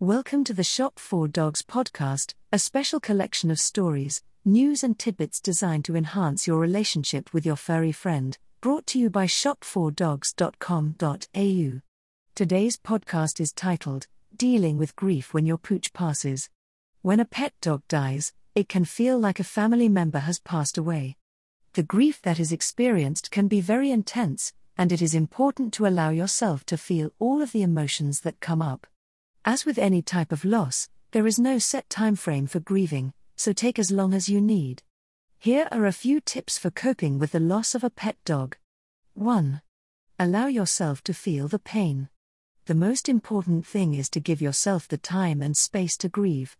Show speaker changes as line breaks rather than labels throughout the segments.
Welcome to the Shop for Dogs podcast, a special collection of stories, news, and tidbits designed to enhance your relationship with your furry friend, brought to you by shop4dogs.com.au. Today's podcast is titled Dealing with Grief When Your Pooch Passes. When a pet dog dies, it can feel like a family member has passed away. The grief that is experienced can be very intense, and it is important to allow yourself to feel all of the emotions that come up. As with any type of loss, there is no set time frame for grieving, so take as long as you need. Here are a few tips for coping with the loss of a pet dog. 1. Allow yourself to feel the pain. The most important thing is to give yourself the time and space to grieve.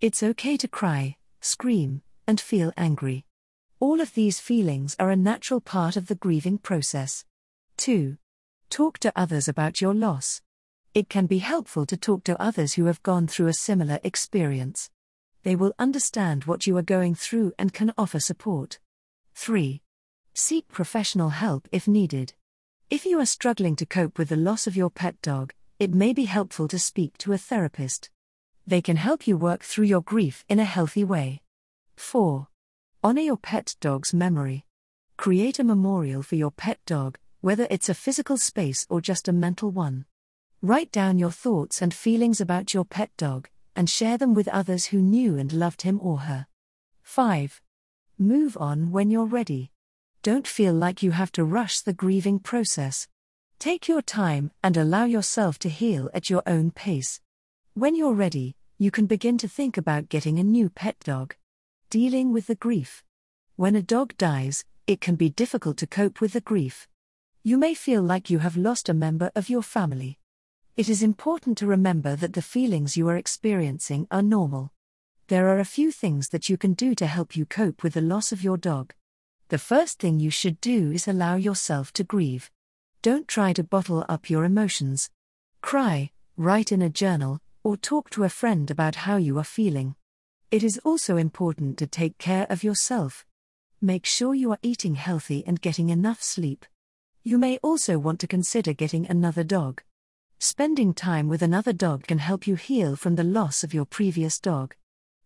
It's okay to cry, scream, and feel angry. All of these feelings are a natural part of the grieving process. 2. Talk to others about your loss. It can be helpful to talk to others who have gone through a similar experience. They will understand what you are going through and can offer support. 3. Seek professional help if needed. If you are struggling to cope with the loss of your pet dog, it may be helpful to speak to a therapist. They can help you work through your grief in a healthy way. 4. Honor your pet dog's memory. Create a memorial for your pet dog, whether it's a physical space or just a mental one. Write down your thoughts and feelings about your pet dog, and share them with others who knew and loved him or her. 5. Move on when you're ready. Don't feel like you have to rush the grieving process. Take your time and allow yourself to heal at your own pace. When you're ready, you can begin to think about getting a new pet dog. Dealing with the grief. When a dog dies, it can be difficult to cope with the grief. You may feel like you have lost a member of your family. It is important to remember that the feelings you are experiencing are normal. There are a few things that you can do to help you cope with the loss of your dog. The first thing you should do is allow yourself to grieve. Don't try to bottle up your emotions. Cry, write in a journal, or talk to a friend about how you are feeling. It is also important to take care of yourself. Make sure you are eating healthy and getting enough sleep. You may also want to consider getting another dog. Spending time with another dog can help you heal from the loss of your previous dog.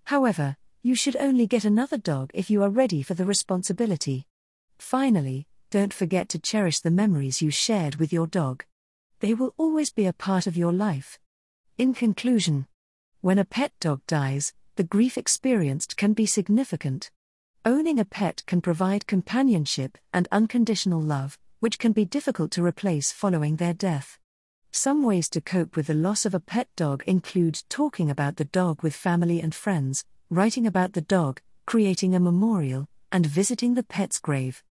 However, you should only get another dog if you are ready for the responsibility. Finally, don't forget to cherish the memories you shared with your dog. They will always be a part of your life. In conclusion, when a pet dog dies, the grief experienced can be significant. Owning a pet can provide companionship and unconditional love, which can be difficult to replace following their death. Some ways to cope with the loss of a pet dog include talking about the dog with family and friends, writing about the dog, creating a memorial, and visiting the pet's grave.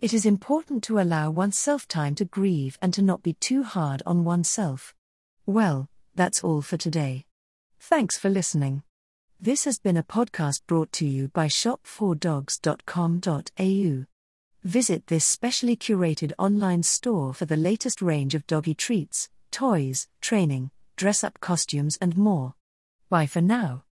It is important to allow oneself time to grieve and to not be too hard on oneself. Well, that's all for today. Thanks for listening. This has been a podcast brought to you by shop4dogs.com.au. Visit this specially curated online store for the latest range of doggy treats toys, training, dress up costumes, and more. Bye for now.